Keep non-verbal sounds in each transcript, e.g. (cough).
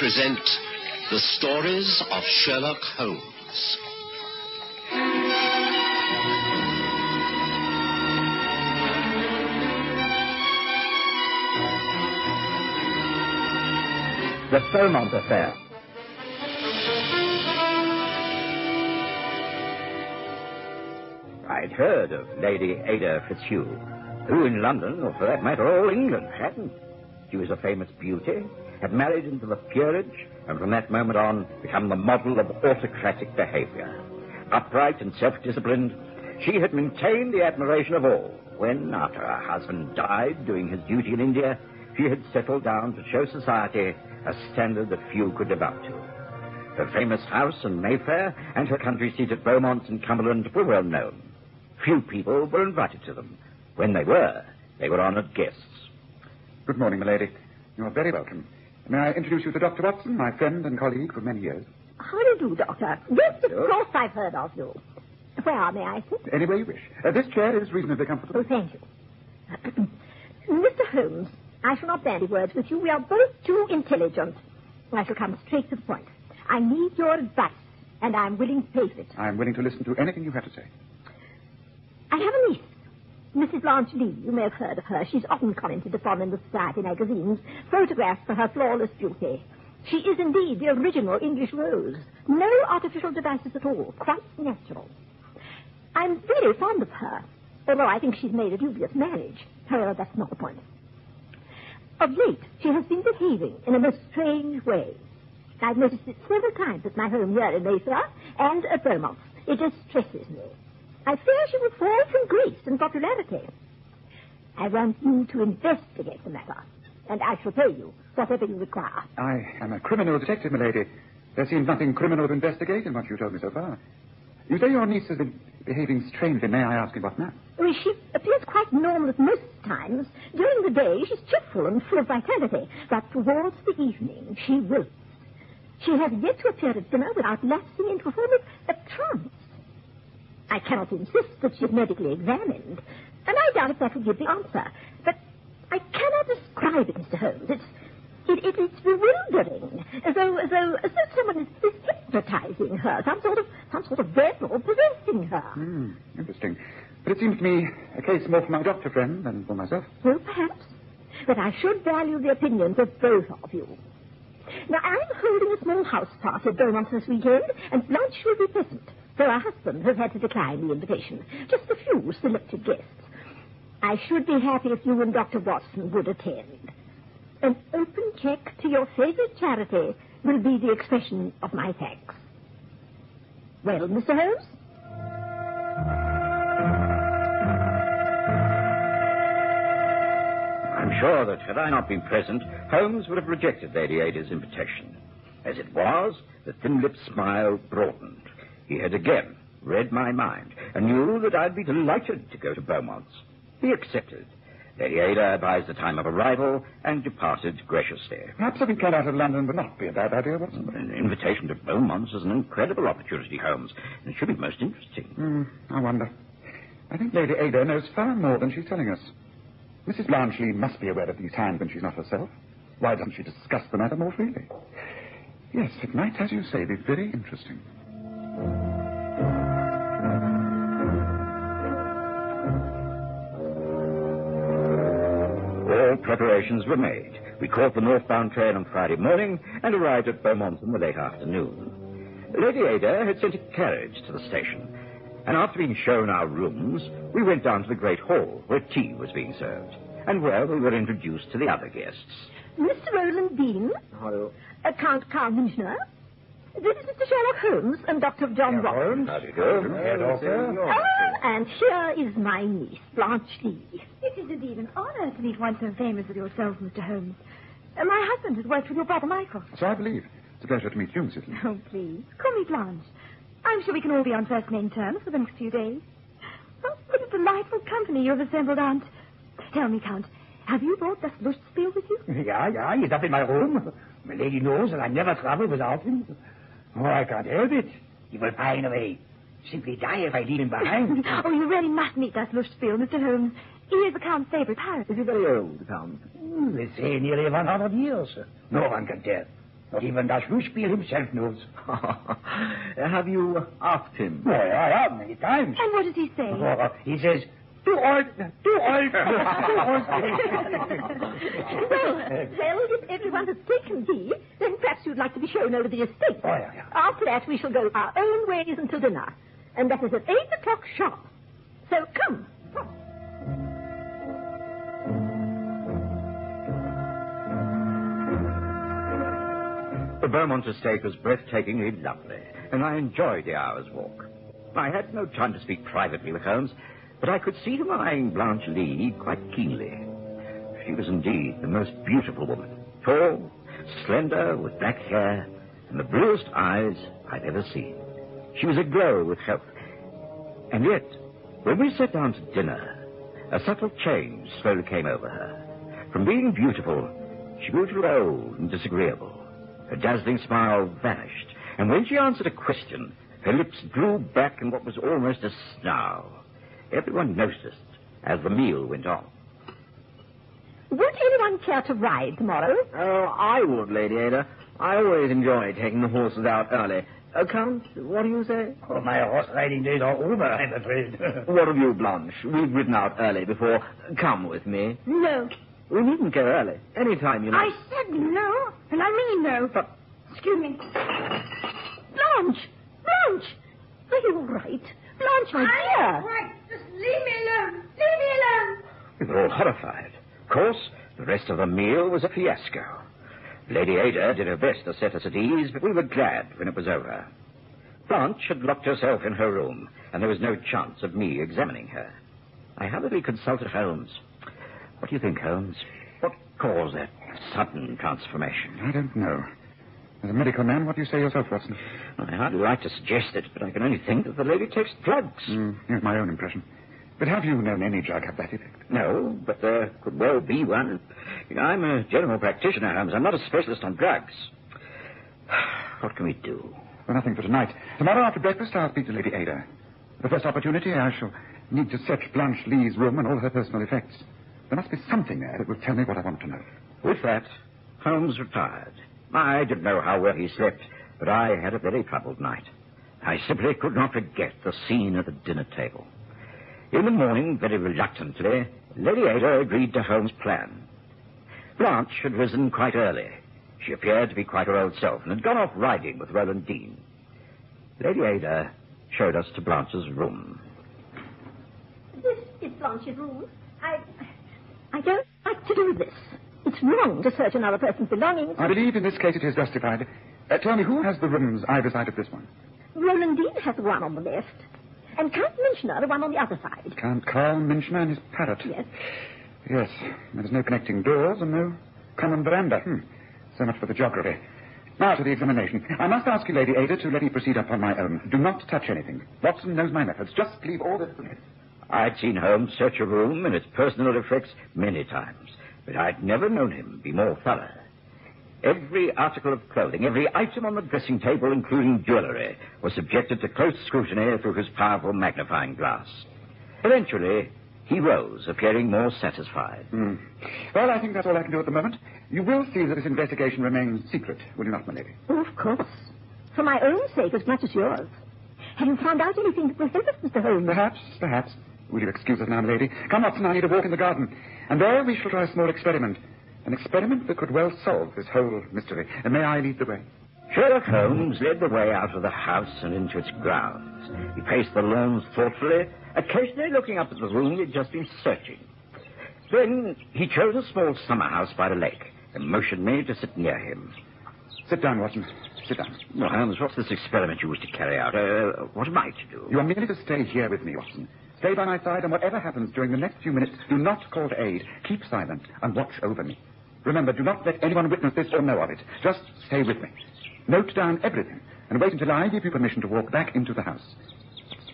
present the stories of Sherlock Holmes. The Beaumont Affair. I'd heard of Lady Ada Fitzhugh, who in London, or for that matter all England, hadn't. She was a famous beauty, had married into the peerage, and from that moment on become the model of autocratic behavior. Upright and self-disciplined, she had maintained the admiration of all when, after her husband died doing his duty in India, she had settled down to show society a standard that few could up to. Her famous house in Mayfair and her country seat at Beaumont in Cumberland were well known. Few people were invited to them. When they were, they were honoured guests. Good morning, milady. You are very welcome. May I introduce you to Dr. Watson, my friend and colleague for many years? How do you do, Doctor? Yes, of course I've heard of you. Where may I sit? Anywhere you wish. Uh, this chair is reasonably comfortable. Oh, thank you. (clears throat) Mr. Holmes, I shall not bandy words with you. We are both too intelligent. I shall come straight to the point. I need your advice, and I'm willing to pay for it. I'm willing to listen to anything you have to say. I have a niece, Mrs. Blanche Lee. You may have heard of her. She's often commented upon in the society magazines, photographed for her flawless beauty. She is indeed the original English rose. No artificial devices at all. Quite natural. I'm very fond of her, although I think she's made a dubious marriage. However, that's not the point. Of late, she has been behaving in a most strange way. I've noticed it several times at my home here in Mayfair and at Beaumont. It distresses me. I fear she will fall from grace and popularity. I want you to investigate the matter, and I shall pay you whatever you require. I am a criminal detective, milady. There seems nothing criminal to investigate in what you told me so far. You say your niece has been behaving strangely. May I ask in what manner? Well, she appears quite normal at most times. During the day, she's cheerful and full of vitality, but towards the evening, she wilts. She has yet to appear at dinner without lapsing into a form of a trance. I cannot insist that she is medically examined, and I doubt if that will give the answer. But I cannot describe it, Mr. Holmes. It's it, it, it's bewildering, as though, as though, as though someone is, hypnotizing her, some sort of, some sort of devil possessing her. Hmm, interesting. But it seems to me a case more for my doctor friend than for myself. Well, perhaps. But I should value the opinions of both of you. Now, I'm holding a small house party at Beaumont this weekend, and lunch will be present, though her husband has had to decline the invitation. Just a few selected guests. I should be happy if you and Dr. Watson would attend. An open check to your favorite charity will be the expression of my thanks. Well, Mr. Holmes? I'm sure that had I not been present, Holmes would have rejected Lady Ada's invitation. As it was, the thin-lipped smile broadened. He had again read my mind and knew that I'd be delighted to go to Beaumont's. He accepted. Lady Ada advised the time of arrival and departed graciously. Perhaps a weekend out of London would not be a bad idea, Watson. An invitation to Beaumont's is an incredible opportunity, Holmes, and it should be most interesting. Hmm, I wonder. I think Lady Ada knows far more than she's telling us. Mrs. Blanche must be aware of these times when she's not herself. Why doesn't she discuss the matter more freely? Yes, it might, as you say, be very interesting. All preparations were made. We caught the northbound train on Friday morning and arrived at Beaumont in the late afternoon. Lady Ada had sent a carriage to the station, and after being shown our rooms, we went down to the great hall where tea was being served, and where we were introduced to the other guests. Mr. Roland Dean, Hello. uh, Count Carl Minchner. This is Mr. Sherlock Holmes and Dr. John Watson. How do you do? Ah, and here is my niece, Blanche Lee. It is indeed an honor to meet one so famous as yourself, Mr. Holmes. Uh, my husband has worked with your brother Mycroft. So I believe. It's a pleasure to meet you, Mrs. Lee. Oh, please. Call me Blanche. I'm sure we can all be on first name terms for the next few days. Oh, what a delightful company you have assembled, Aunt. Tell me, Count, have you brought das Lustspiel with you? Yeah, yeah, he's up in my room. My lady knows that I never travel without him. Oh, I can't help it. He will find a way. Simply die if I leave him behind. (laughs) oh, you really must meet das Lustspiel, Mr. Holmes. He is the Count's favorite pirate. Is he very old, the Count? Hmm, They say nearly 100 years. No one can tell. Not even das Lustspiel himself knows. (laughs) Have you asked him? Well, I have many times. And what does he say? Oh, he says, too old, too old, (laughs) too old. well, well, if everyone has taken tea, then perhaps you'd like to be shown over the estate. Oh, yeah, yeah. After that, we shall go our own ways until dinner. And that is at eight o'clock sharp. So come. The Beaumont estate was breathtakingly lovely, and I enjoyed the hour's walk. I had no time to speak privately with Holmes, but I could see him eyeing Blanche Lee quite keenly. She was indeed the most beautiful woman. Tall, slender, with black hair, and the bluest eyes I'd ever seen. She was aglow with health. And yet, when we sat down to dinner, a subtle change slowly came over her. From being beautiful, she grew to old and disagreeable. Her dazzling smile vanished, and when she answered a question, her lips drew back in what was almost a snarl. Everyone noticed as the meal went on. Would anyone care to ride tomorrow? Oh, I would, Lady Ada. I always enjoy taking the horses out early. Uh, Count, what do you say? Oh, my horse riding days are over, I'm afraid. (laughs) What of you, Blanche? We've ridden out early before. Come with me. No. We needn't go early. Any time you like. I said no, and I mean no. But- Excuse me. Blanche! Blanche! Are you all right? Blanche, my dear! right. Just leave me alone. Leave me alone. We were all horrified. Of course, the rest of the meal was a fiasco. Lady Ada did her best to set us at ease, but we were glad when it was over. Blanche had locked herself in her room, and there was no chance of me examining her. I hurriedly consulted Holmes. What do you think, Holmes? What caused that sudden transformation? I don't know. As a medical man, what do you say yourself, Watson? I hardly like to suggest it, but I can only think that the lady takes drugs. Mm, here's my own impression. But have you known any drug have that effect? No, but there could well be one. You know, I'm a general practitioner, Holmes. I'm not a specialist on drugs. (sighs) What can we do? Well, nothing for tonight. Tomorrow after breakfast, I'll speak to Lady Ada. The first opportunity, I shall need to search Blanche Lee's room and all her personal effects. There must be something there that will tell me what I want to know. With that, Holmes retired. I didn't know how well he slept, but I had a very troubled night. I simply could not forget the scene at the dinner table. In the morning, very reluctantly, Lady Ada agreed to Holmes' plan. Blanche had risen quite early. She appeared to be quite her old self and had gone off riding with Roland Dean. Lady Ada showed us to Blanche's room. This is Blanche's room. I. I don't like to do this. It's wrong to search another person's belongings. I believe in this case it is justified. Uh, tell me, who has the rooms either side of this one? Roland Dean has the one on the left, and Count Minchner the one on the other side. Count Carl Minchner and his parrot. Yes. Yes. There's no connecting doors and no common veranda. Hmm. So much for the geography. Now to the examination. I must ask you, Lady Ada, to let me proceed upon my own. Do not touch anything. Watson knows my methods. Just leave all this to me. I'd seen Holmes search a room and its personal effects many times, but I'd never known him be more thorough. Every article of clothing, every item on the dressing table, including jewelry, was subjected to close scrutiny through his powerful magnifying glass. Eventually, he rose, appearing more satisfied. Hmm. Well, I think that's all I can do at the moment. You will see that this investigation remains secret, will you not, my lady? Oh, of course. For my own sake as much as yours. Have you found out anything that will help us, Mr. Holmes? Perhaps, perhaps. Will you excuse us now, my lady? Come, Watson, I need a walk in the garden. And there we shall try a small experiment. An experiment that could well solve this whole mystery. And may I lead the way? Sherlock Holmes led the way out of the house and into its grounds. He paced the lawns thoughtfully, occasionally looking up at the room he'd just been searching. Then he chose a small summer house by the lake and motioned me to sit near him. Sit down, Watson. Sit down. Well, Holmes, what's this experiment you wish to carry out? Uh, what am I to do? You are merely to stay here with me, Watson. Stay by my side, and whatever happens during the next few minutes, do not call to aid. Keep silent and watch over me. Remember, do not let anyone witness this or know of it. Just stay with me. Note down everything, and wait until I give you permission to walk back into the house.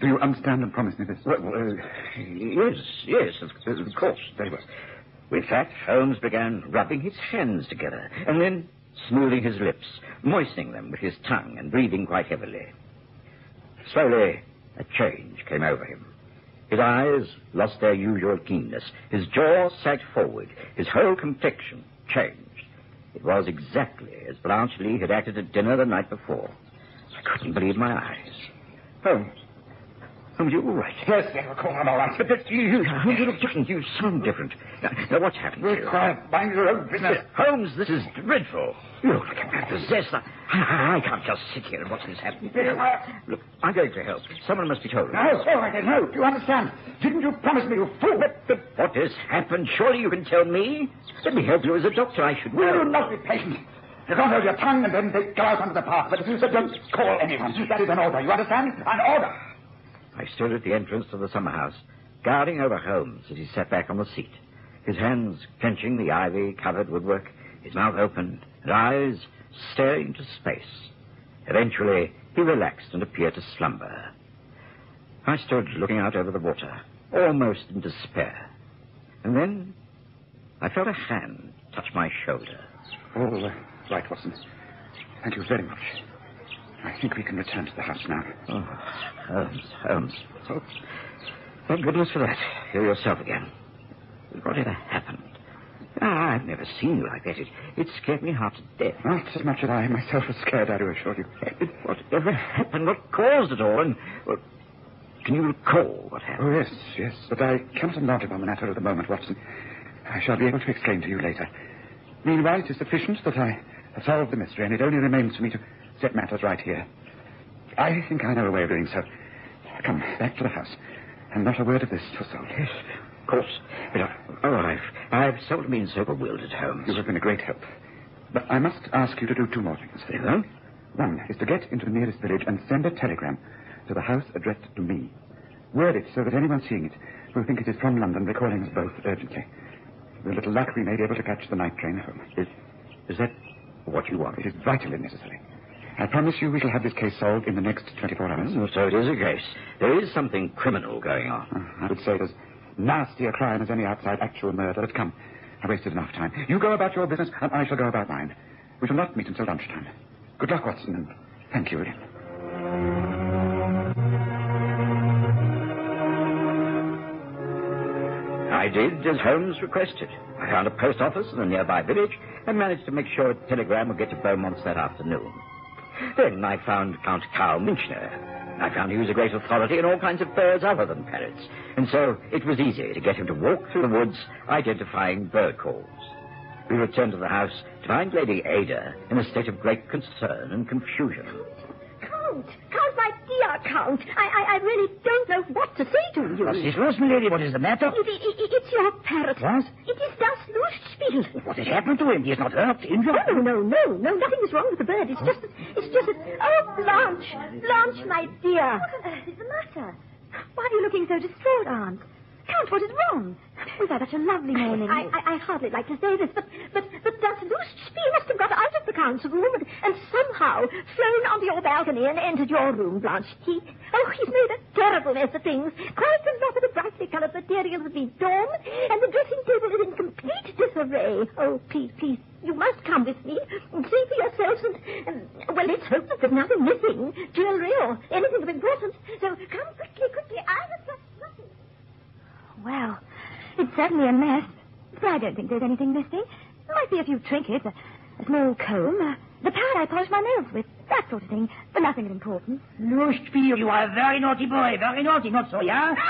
Do you understand and promise me this? Well, uh, yes, yes, of, of course. Very well. With that, Holmes began rubbing his hands together and then smoothing his lips, moistening them with his tongue and breathing quite heavily. Slowly, a change came over him. His eyes lost their usual keenness. His jaw sagged forward. His whole complexion changed. It was exactly as Blanche Lee had acted at dinner the night before. I couldn't believe my eyes. Holmes. Oh, Holmes, you all right? Yes, course I'm all right. But this, you... You look different. You sound different. Now, now what's happened to Very you? quiet. Mind your own business. Holmes, this is dreadful. You look like a man possessed. I, I, I can't just sit here and watch this happen. Look, I'm going to help. Someone must be told. No, all right, no. Do you understand? Didn't you promise me, you fool? But, but What has happened? Surely you can tell me. Let me help you as a doctor. I should will you not be patient? You can't hold your tongue and then they go out onto the path. But, but don't call anyone. That is an order. You understand? An order. I stood at the entrance to the summer house, guarding over Holmes as he sat back on the seat, his hands clenching the ivy-covered woodwork, his mouth open, and eyes staring into space. Eventually, he relaxed and appeared to slumber. I stood looking out over the water, almost in despair. And then I felt a hand touch my shoulder. Oh, right, Watson. Thank you very much. I think we can return to the house now. Oh, Holmes, Holmes. Oh, thank goodness for that. You're yourself again. Whatever happened? Ah, I've never seen you like that. It, it scared me half to death. Not as much as I myself was scared, I do assure you. (laughs) Whatever happened? What caused it all? And well, can you recall what happened? Oh, yes, yes. But I cannot enlarge upon the matter at the moment, Watson. I shall be able to explain to you later. Meanwhile, it is sufficient that I have solved the mystery, and it only remains for me to set matters right here. I think I know a way of doing so. Come, back to the house. And not a word of this to soul. Yes, of course. But, uh, oh, I've, I've seldom been so bewildered, Holmes. You have been a great help. But I must ask you to do two more things. Hello? One is to get into the nearest village and send a telegram to the house addressed to me. Word it so that anyone seeing it will think it is from London, recalling us both urgently. With a little luck, we may be able to catch the night train home. Is, is that what you want? It is vitally necessary. I promise you we shall have this case solved in the next 24 hours. Oh, so it is a case. There is something criminal going on. Uh, I would say it as nasty a crime as any outside actual murder. But come, I've wasted enough time. You go about your business, and I shall go about mine. We shall not meet until lunchtime. Good luck, Watson, and thank you again. I did as Holmes requested. I found a post office in a nearby village and managed to make sure a telegram would get to Beaumont's that afternoon. Then I found Count Karl Minchner. I found he was a great authority in all kinds of birds other than parrots, and so it was easy to get him to walk through the woods identifying bird calls. We returned to the house to find Lady Ada in a state of great concern and confusion. Count, Count, my dear Count, I, I, I really don't know what to say to you. What's this, Rose, milady? What is the matter? It, it, it- it's your parrot. What? It is Das Lustspiel. What has happened to him? He is not hurt, injured. Oh, no, no, no, no, nothing is wrong with the bird. It's just, that- it's just that, oh, Blanche, Blanche, my dear. What on earth is the matter? Why are you looking so distraught, Aunt? Count, what is wrong? We've had such a lovely morning. I, I, I hardly like to say this, but, but, but Das Lustspiel must have got out of the Count's room and, and somehow flown onto your balcony and entered your room, Blanche. He, oh, he's made a terrible mess of things. Quite a lot of the brightly colored materials have been torn, and the dressing table is in complete disarray. Oh, please, please, you must come with me and see for yourselves and, and well, let's hope that there's nothing missing, jewelry or anything of importance. So come quickly, quickly. I nothing. Well, it's certainly a mess. But I don't think there's anything missing. There might be a few trinkets, a, a small comb, uh, the pad I polish my nails with, that sort of thing, but nothing of importance. Lustspiel, you are a very naughty boy. Very naughty, not so, yeah? (laughs)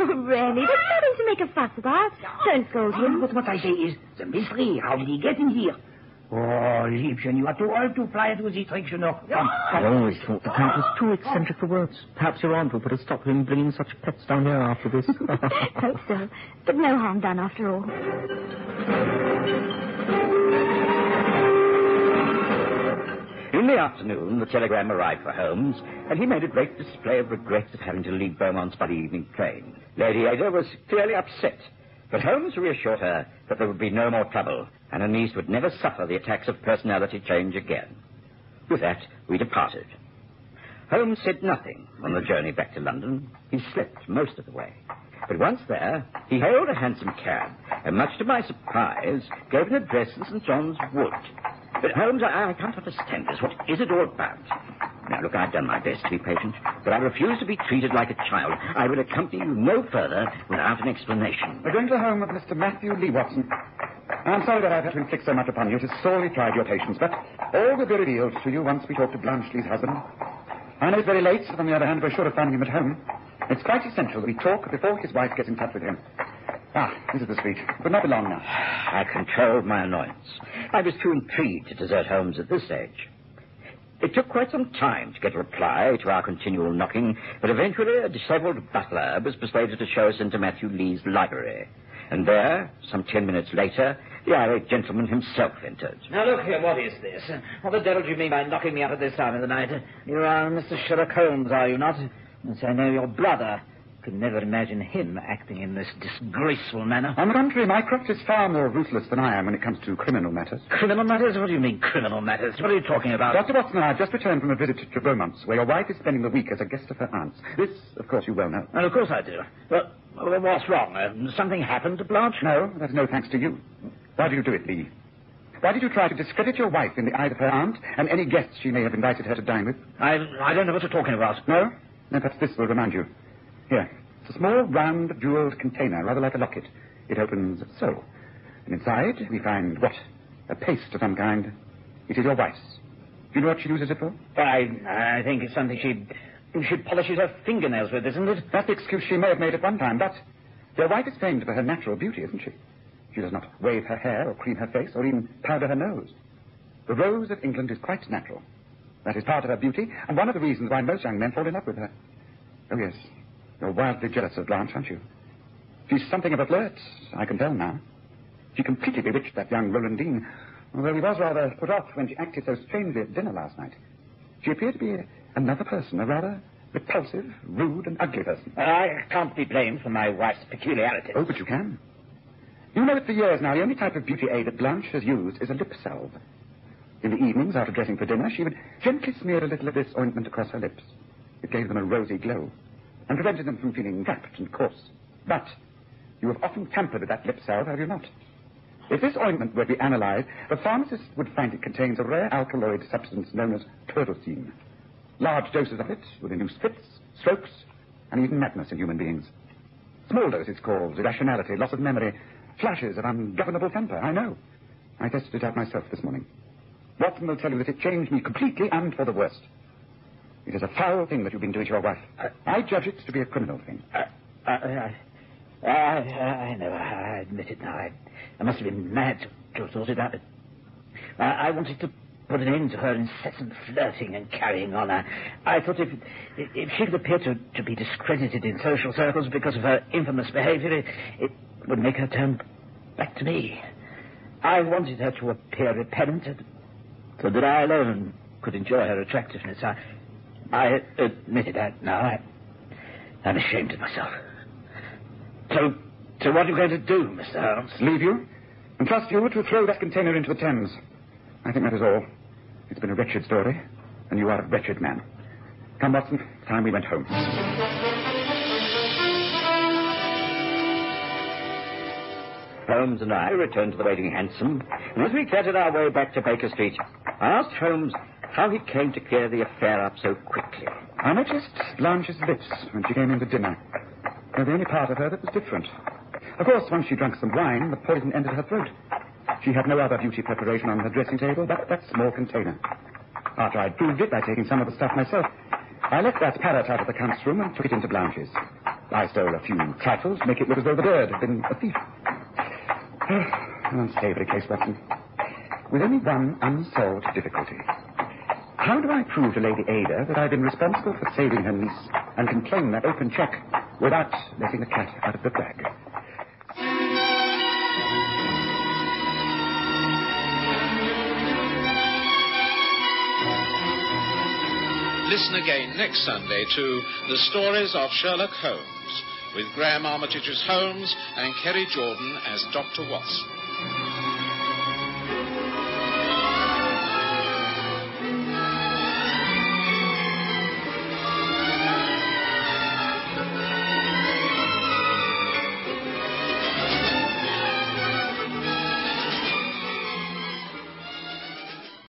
Oh, really? There's nothing to make a fuss about. Don't scold him. But what I say is, the mystery, how did he get in here? Oh, Liebchen, you are too old to fly into these tricks, you know. Come, I always thought the Count was too eccentric for words. Perhaps your aunt will put a stop to him bringing such pets down here after this. (laughs) (laughs) Hope so. But no harm done after all. In the afternoon, the telegram arrived for Holmes, and he made a great display of regret at having to leave Beaumont's by the evening train. Lady Ada was clearly upset, but Holmes reassured her that there would be no more trouble, and her niece would never suffer the attacks of personality change again. With that, we departed. Holmes said nothing on the journey back to London. He slept most of the way. But once there, he hailed a hansom cab, and much to my surprise, gave an address in St. John's Wood. But Holmes, I, I can't understand this. What is it all about? Now, look, I've done my best to be patient, but I refuse to be treated like a child. I will accompany you no further without an explanation. We're going to the home of Mr. Matthew Lee Watson. I'm sorry that I've had to inflict so much upon you. It has sorely tried your patience, but all will be revealed to you once we talk to Blanche Lee's husband. I know it's very late, but on the other hand, we're sure of finding him at home. It's quite essential that we talk before his wife gets in touch with him. Ah, this is the street. But not be long now. (sighs) I controlled my annoyance. I was too intrigued to desert Holmes at this stage. It took quite some time to get a reply to our continual knocking, but eventually a disheveled butler was persuaded to show us into Matthew Lee's library. And there, some ten minutes later, the irate gentleman himself entered. Now, look here, what is this? What the devil do you mean by knocking me up at this time of the night? You are Mr. Sherlock Holmes, are you not? Yes, I know your brother. Could never imagine him acting in this disgraceful manner. On the contrary, Mycroft is far more ruthless than I am when it comes to criminal matters. Criminal matters? What do you mean, criminal matters? What are you talking about? Dr. Watson and I have just returned from a visit to Beaumont's, where your wife is spending the week as a guest of her aunt's. This, of course, you well know. Well, of course I do. Well, what's wrong? Uh, something happened to Blanche? No, that's no thanks to you. Why did you do it, Lee? Why did you try to discredit your wife in the eyes of her aunt and any guests she may have invited her to dine with? I, I don't know what you're talking about. No? Then perhaps this will remind you. Here. It's a small, round, jeweled container, rather like a locket. It opens so. And inside, we find what? A paste of some kind. It is your wife's. Do you know what she uses it for? I, I think it's something she she polishes her fingernails with, isn't it? That's the excuse she may have made at one time, but your wife is famed for her natural beauty, isn't she? She does not wave her hair or cream her face or even powder her nose. The rose of England is quite natural. That is part of her beauty, and one of the reasons why most young men fall in love with her. Oh, yes. You're wildly jealous of Blanche, aren't you? She's something of a flirt, I can tell now. She completely bewitched that young Roland Dean, although he was rather put off when she acted so strangely at dinner last night. She appeared to be another person, a rather repulsive, rude, and ugly person. I can't be blamed for my wife's peculiarities. Oh, but you can. You know that for years now, the only type of beauty aid that Blanche has used is a lip salve. In the evenings, after dressing for dinner, she would gently smear a little of this ointment across her lips. It gave them a rosy glow and prevented them from feeling wrapped and coarse. But you have often tampered with that lip salve, have you not? If this ointment were to be analyzed, the pharmacist would find it contains a rare alkaloid substance known as tyrosine. Large doses of it would induce fits, strokes, and even madness in human beings. Small doses cause irrationality, loss of memory, flashes of ungovernable temper. I know. I tested it out myself this morning. Watson will tell you that it changed me completely and for the worst. It is a foul thing that you've been doing to your wife. I judge it to be a criminal thing. I, I, I, I know. I admit it now. I, I must have been mad to, to have thought it out. I, I wanted to put an end to her incessant flirting and carrying on. I, I thought if, if she'd appear to, to be discredited in social circles because of her infamous behavior, it, it would make her turn back to me. I wanted her to appear repentant, so that I alone could enjoy her attractiveness. I, I admit that now. I, I'm ashamed of myself. So, so what are you going to do, Mr. Holmes? Leave you? And trust you to throw that container into the Thames. I think that is all. It's been a wretched story, and you are a wretched man. Come, Watson, time we went home. Holmes and I returned to the waiting hansom, and as we clattered our way back to Baker Street, I asked Holmes how he came to clear the affair up so quickly. I noticed Blanche's lips when she came in to dinner. They're the only part of her that was different. Of course, once she drank some wine, the poison entered her throat. She had no other beauty preparation on her dressing table but that small container. After I'd proved it by taking some of the stuff myself, I left that parrot out of the count's room and took it into Blanche's. I stole a few trifles to make it look as though the bird had been a thief. (sighs) An unsavory case, Watson. With only one unsolved difficulty. How do I prove to Lady Ada that I've been responsible for saving her niece and can claim that open check without letting the cat out of the bag? Listen again next Sunday to The Stories of Sherlock Holmes with Graham Armitage's Holmes and Kerry Jordan as Dr. Watson.